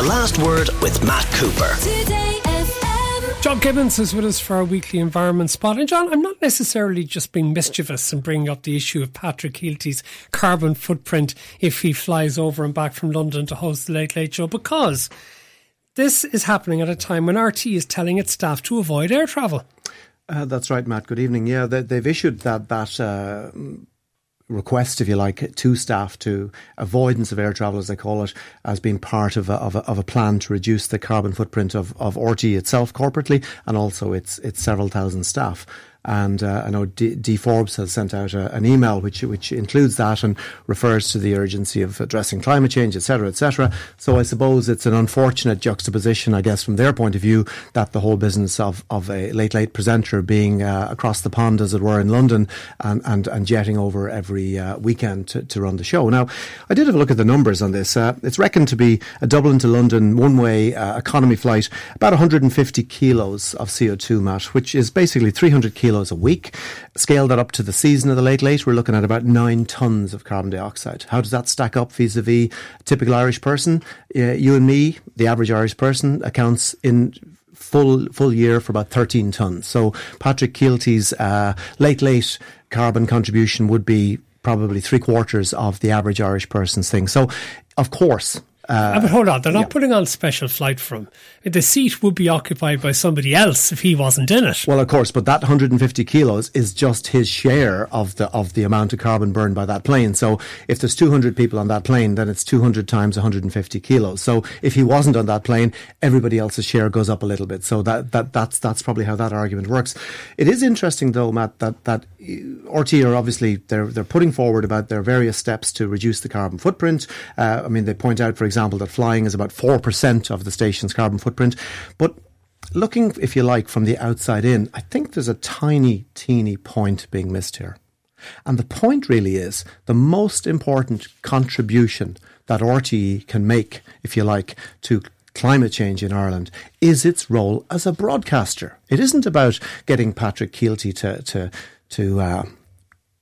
The Last Word with Matt Cooper. John Gibbons is with us for our weekly environment spot. And John, I'm not necessarily just being mischievous and bringing up the issue of Patrick Kielty's carbon footprint if he flies over and back from London to host the Late Late Show, because this is happening at a time when RTÉ is telling its staff to avoid air travel. Uh, that's right, Matt. Good evening. Yeah, they, have issued that that uh, request, if you like, to staff to avoidance of air travel, as they call it, as being part of a, of a, of a plan to reduce the carbon footprint of, of RTÉ itself corporately and also its, its several thousand staff. And uh, I know Dee, Dee, Forbes has sent out a, an email which which includes that and refers to the urgency of addressing climate change, etc., etc. So I suppose it's an unfortunate juxtaposition, I guess, from their point of view, that the whole business of, of a late late presenter being uh, across the pond, as it were, in London and and, and jetting over every uh, weekend to, to run the show. Now, I did have a look at the numbers on this. Uh, it's reckoned to be a Dublin to London one way uh, economy flight, about 150 kilos of CO2, Matt, which is basically 300 kilos kilos a week. Scale that up to the season of the Late Late, we're looking at about nine tons of carbon dioxide. How does that stack up vis a typical Irish person? Uh, you and me, the average Irish person, accounts in full full year for about 13 tons. So Patrick Kielty's uh, late late carbon contribution would be probably three quarters of the average Irish person's thing. So, of course, uh, but hold on, they're not yeah. putting on special flight for him. The seat would be occupied by somebody else if he wasn't in it. Well, of course, but that 150 kilos is just his share of the of the amount of carbon burned by that plane. So if there's 200 people on that plane, then it's 200 times 150 kilos. So if he wasn't on that plane, everybody else's share goes up a little bit. So that that that's that's probably how that argument works. It is interesting though, Matt, that that RTÉ are obviously they're they're putting forward about their various steps to reduce the carbon footprint. Uh, I mean, they point out, for example example, that flying is about 4% of the station's carbon footprint. But looking, if you like, from the outside in, I think there's a tiny, teeny point being missed here. And the point really is the most important contribution that RTÉ can make, if you like, to climate change in Ireland is its role as a broadcaster. It isn't about getting Patrick Kielty to to to uh,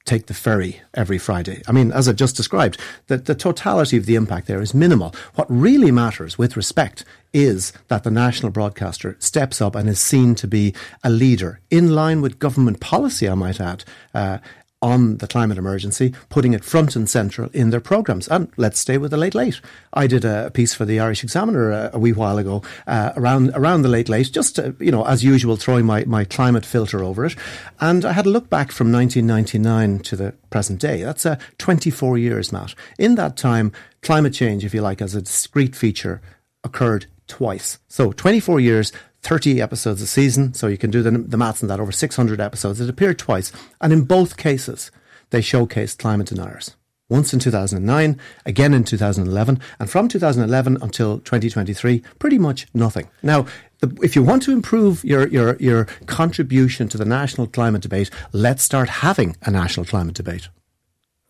take the ferry every Friday. I mean, as I've just described, the, the totality of the impact there is minimal. What really matters with respect is that the national broadcaster steps up and is seen to be a leader in line with government policy, I might add, uh, on the climate emergency, putting it front and central in their programmes. And let's stay with the late late. I did a piece for the Irish Examiner a, a wee while ago uh, around around the late late, just to, you know as usual, throwing my, my climate filter over it. And I had a look back from 1999 to the present day. That's uh, 24 years, Matt. In that time, climate change, if you like, as a discrete feature, occurred twice. So 24 years, 30 episodes a season, so you can do the, the maths on that, over 600 episodes. It appeared twice. And in both cases, they showcased climate deniers. Once in 2009, again in 2011, and from 2011 until 2023, pretty much nothing. Now, the, if you want to improve your, your, your contribution to the national climate debate, let's start having a national climate debate.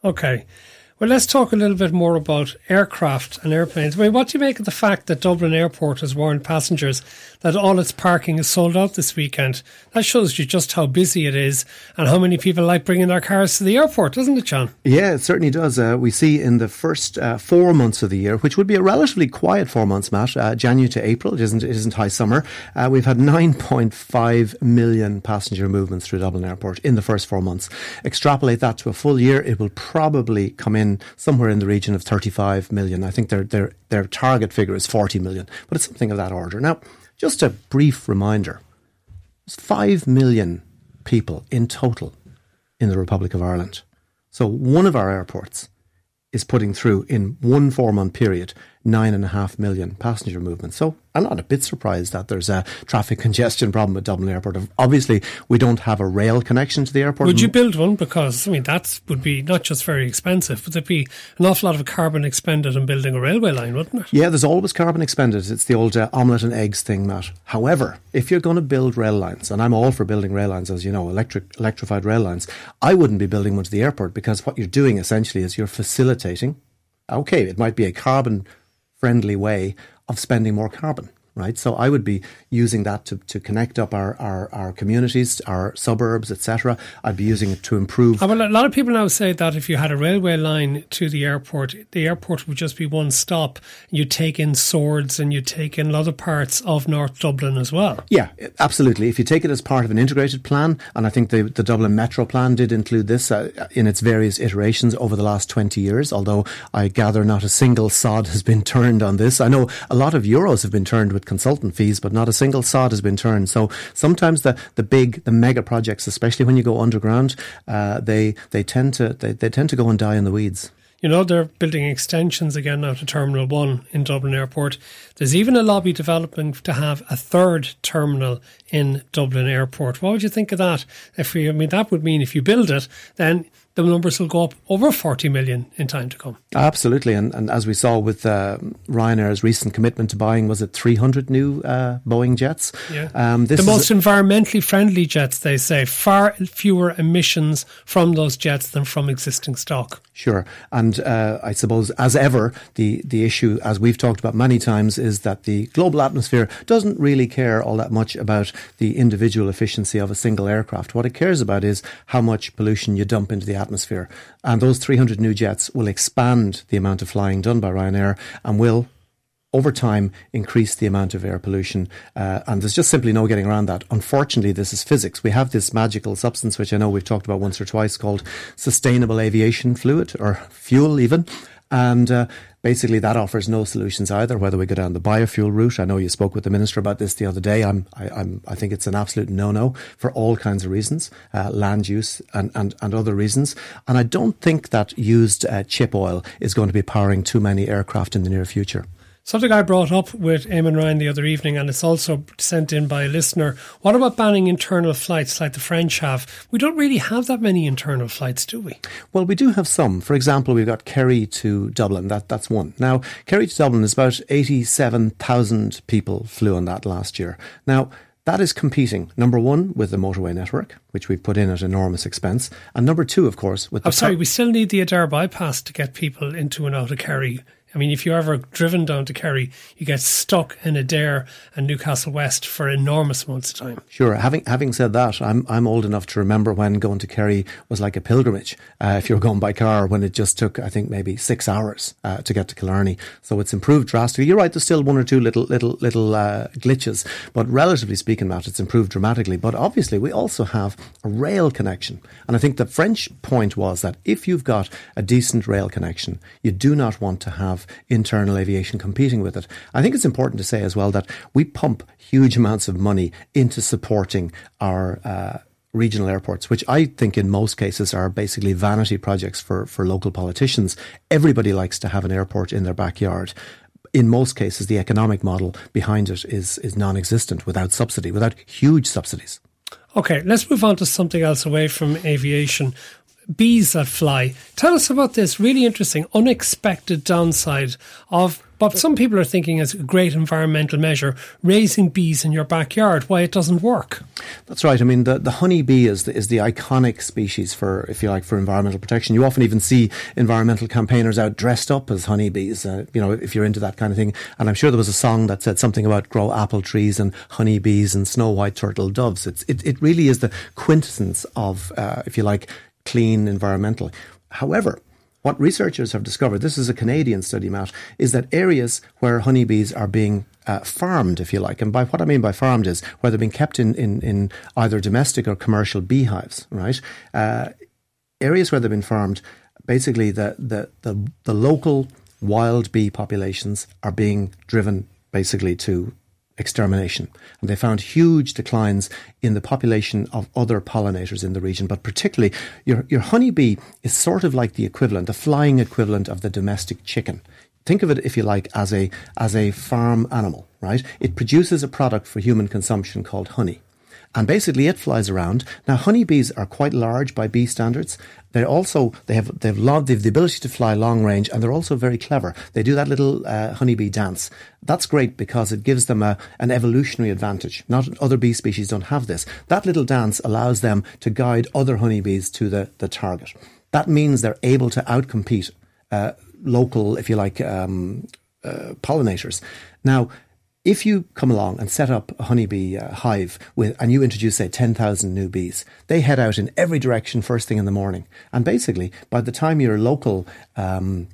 Okay. Well, let's talk a little bit more about aircraft and airplanes. I mean, what do you make of the fact that Dublin Airport has warned passengers that all its parking is sold out this weekend? That shows you just how busy it is and how many people like bringing their cars to the airport, doesn't it, John? Yeah, it certainly does. Uh, we see in the first uh, four months of the year, which would be a relatively quiet four months, Matt, uh, January to April, it isn't, it isn't high summer, uh, we've had 9.5 million passenger movements through Dublin Airport in the first four months. Extrapolate that to a full year, it will probably come in in somewhere in the region of 35 million. I think their their their target figure is 40 million, but it's something of that order. Now, just a brief reminder: there's five million people in total in the Republic of Ireland. So one of our airports is putting through in one four month period nine and a half million passenger movements. So I'm not a bit surprised that there's a traffic congestion problem at Dublin Airport. Obviously, we don't have a rail connection to the airport. Would you build one? Because, I mean, that would be not just very expensive, but there'd be an awful lot of carbon expended on building a railway line, wouldn't it? Yeah, there's always carbon expended. It's the old uh, omelette and eggs thing, Matt. However, if you're going to build rail lines, and I'm all for building rail lines, as you know, electric, electrified rail lines, I wouldn't be building one to the airport because what you're doing essentially is you're facilitating okay, it might be a carbon friendly way of spending more carbon right? So I would be using that to, to connect up our, our, our communities, our suburbs, etc. I'd be using it to improve. Well, a lot of people now say that if you had a railway line to the airport, the airport would just be one stop. You take in Swords and you take in other parts of North Dublin as well. Yeah, absolutely. If you take it as part of an integrated plan, and I think the, the Dublin Metro plan did include this uh, in its various iterations over the last 20 years, although I gather not a single sod has been turned on this. I know a lot of euros have been turned with consultant fees, but not a single sod has been turned. So sometimes the, the big, the mega projects, especially when you go underground, uh, they they tend to they, they tend to go and die in the weeds. You know, they're building extensions again now to Terminal 1 in Dublin Airport. There's even a lobby developing to have a third terminal in Dublin Airport. What would you think of that? If we, I mean, that would mean if you build it, then the numbers will go up over 40 million in time to come. Absolutely. And, and as we saw with uh, Ryanair's recent commitment to buying, was it 300 new uh, Boeing jets? Yeah. Um, the most environmentally friendly jets, they say. Far fewer emissions from those jets than from existing stock. Sure. And uh, I suppose, as ever, the, the issue, as we've talked about many times, is that the global atmosphere doesn't really care all that much about the individual efficiency of a single aircraft. What it cares about is how much pollution you dump into the atmosphere atmosphere. And those 300 new jets will expand the amount of flying done by Ryanair and will over time increase the amount of air pollution. Uh, and there's just simply no getting around that. Unfortunately, this is physics. We have this magical substance, which I know we've talked about once or twice, called sustainable aviation fluid or fuel, even. And uh, basically, that offers no solutions either. Whether we go down the biofuel route, I know you spoke with the minister about this the other day. I'm, I, I'm, I think it's an absolute no-no for all kinds of reasons, uh, land use and, and, and other reasons. And I don't think that used uh, chip oil is going to be powering too many aircraft in the near future. Something I brought up with Eamon Ryan the other evening, and it's also sent in by a listener. What about banning internal flights like the French have? We don't really have that many internal flights, do we? Well, we do have some. For example, we've got Kerry to Dublin. That that's one. Now, Kerry to Dublin is about eighty-seven thousand people flew on that last year. Now. That is competing, number one, with the motorway network, which we've put in at enormous expense. And number two, of course, with oh, I'm sorry, we still need the Adare bypass to get people into and out of Kerry I mean, if you're ever driven down to Kerry, you get stuck in Adare and Newcastle West for enormous amounts of time. Sure. Having having said that, I'm I'm old enough to remember when going to Kerry was like a pilgrimage. Uh, if you were going by car, when it just took, I think, maybe six hours uh, to get to Killarney. So it's improved drastically. You're right. There's still one or two little little little uh, glitches, but relatively speaking, Matt, it's improved dramatically. But obviously, we also have a rail connection, and I think the French point was that if you've got a decent rail connection, you do not want to have internal aviation competing with it. I think it's important to say as well that we pump huge amounts of money into supporting our uh, regional airports, which I think in most cases are basically vanity projects for, for local politicians. Everybody likes to have an airport in their backyard. In most cases, the economic model behind it is, is non existent without subsidy, without huge subsidies. Okay, let's move on to something else away from aviation bees that fly. Tell us about this really interesting, unexpected downside of but some people are thinking as a great environmental measure, raising bees in your backyard, why it doesn't work. That's right. I mean, the, the honeybee is the, is the iconic species for, if you like, for environmental protection. You often even see environmental campaigners out dressed up as honeybees, uh, you know, if you're into that kind of thing. And I'm sure there was a song that said something about grow apple trees and honeybees and snow white turtle doves. It's, it, it really is the quintessence of, uh, if you like, clean environmental. However, what researchers have discovered, this is a Canadian study, Matt, is that areas where honeybees are being uh, farmed, if you like, and by what I mean by farmed is where they're being kept in, in, in either domestic or commercial beehives, right? Uh, areas where they've been farmed, basically the, the, the, the local wild bee populations are being driven basically to extermination. And they found huge declines in the population of other pollinators in the region, but particularly your, your honeybee is sort of like the equivalent, the flying equivalent of the domestic chicken. Think of it, if you like, as a, as a farm animal, right? It produces a product for human consumption called honey. And basically, it flies around. Now, honeybees are quite large by bee standards. They also they have they have, long, they have the ability to fly long range, and they're also very clever. They do that little uh, honeybee dance. That's great because it gives them a, an evolutionary advantage. Not other bee species don't have this. That little dance allows them to guide other honeybees to the, the target. That means they're able to outcompete uh, local, if you like, um, uh, pollinators. Now, if you come along and set up a honeybee uh, hive with, and you introduce, say, 10,000 new bees, they head out in every direction first thing in the morning. And basically, by the time your local, um,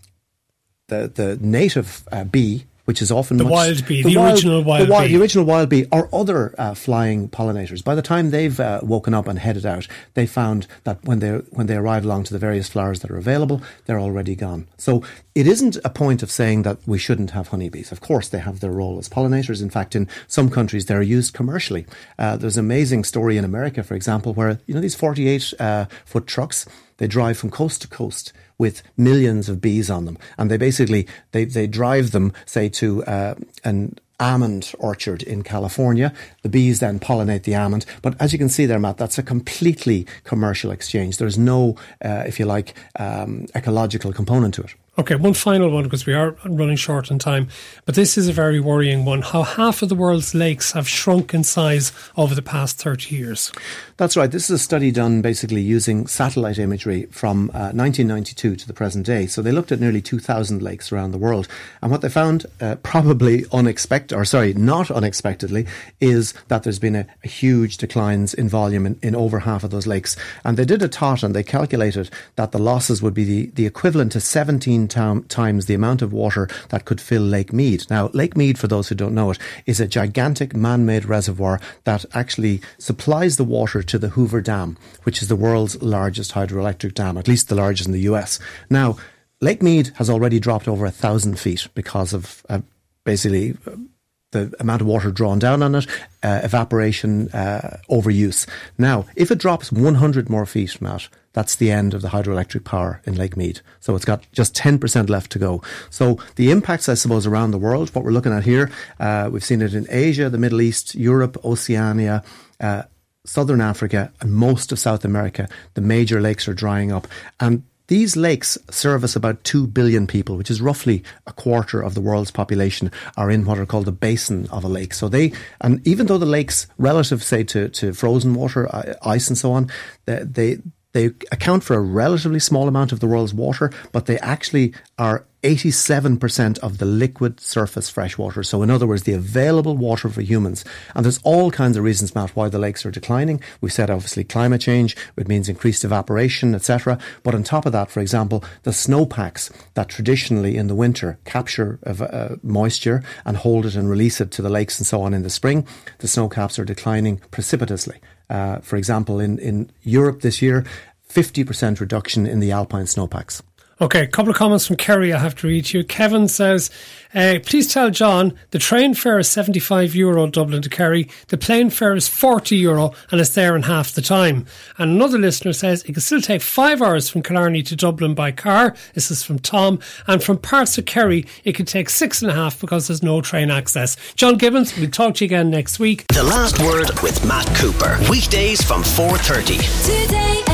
the, the native uh, bee which is often the much, wild bee, the, the wild, original wild, the wild bee, the original wild bee, or other uh, flying pollinators. By the time they've uh, woken up and headed out, they found that when they when they arrive along to the various flowers that are available, they're already gone. So it isn't a point of saying that we shouldn't have honeybees. Of course, they have their role as pollinators. In fact, in some countries, they're used commercially. Uh, there's an amazing story in America, for example, where you know these 48 uh, foot trucks they drive from coast to coast with millions of bees on them, and they basically they they drive them say to uh, an almond orchard in California. The bees then pollinate the almond. But as you can see there, Matt, that's a completely commercial exchange. There's no, uh, if you like, um, ecological component to it. Okay, one final one because we are running short on time. But this is a very worrying one how half of the world's lakes have shrunk in size over the past 30 years. That's right. This is a study done basically using satellite imagery from uh, 1992 to the present day. So they looked at nearly 2,000 lakes around the world. And what they found, uh, probably unexpected, or sorry, not unexpectedly, is that there's been a, a huge declines in volume in, in, over half of those lakes. And they did a tot and they calculated that the losses would be the, the equivalent to 17 times the amount of water that could fill Lake Mead. Now, Lake Mead, for those who don't know it, is a gigantic man-made reservoir that actually supplies the water to the Hoover Dam, which is the world's largest hydroelectric dam, at least the largest in the US. Now, Lake Mead has already dropped over a thousand feet because of uh, basically uh, the amount of water drawn down on it, uh, evaporation, uh, overuse. Now, if it drops 100 more feet, Matt, that's the end of the hydroelectric power in Lake Mead. So it's got just 10% left to go. So the impacts, I suppose, around the world, what we're looking at here, uh, we've seen it in Asia, the Middle East, Europe, Oceania, uh, Southern Africa, and most of South America. The major lakes are drying up. And these lakes service about 2 billion people, which is roughly a quarter of the world's population, are in what are called the basin of a lake. So they, and even though the lakes, relative, say, to, to frozen water, ice and so on, they they, they account for a relatively small amount of the world's water, but they actually are 87% of the liquid surface freshwater. So, in other words, the available water for humans. And there's all kinds of reasons, Matt, why the lakes are declining. We've said obviously climate change, it means increased evaporation, etc. But on top of that, for example, the snowpacks that traditionally in the winter capture uh, moisture and hold it and release it to the lakes and so on in the spring, the snow caps are declining precipitously. Uh, for example, in, in Europe this year, 50% reduction in the alpine snowpacks. Okay, a couple of comments from Kerry I have to read to you. Kevin says, uh, please tell John the train fare is 75 euro Dublin to Kerry. The plane fare is 40 euro and it's there in half the time. And another listener says it can still take five hours from Killarney to Dublin by car. This is from Tom. And from parts of Kerry, it can take six and a half because there's no train access. John Gibbons, we'll talk to you again next week. The last word with Matt Cooper. Weekdays from 4.30. Today FM.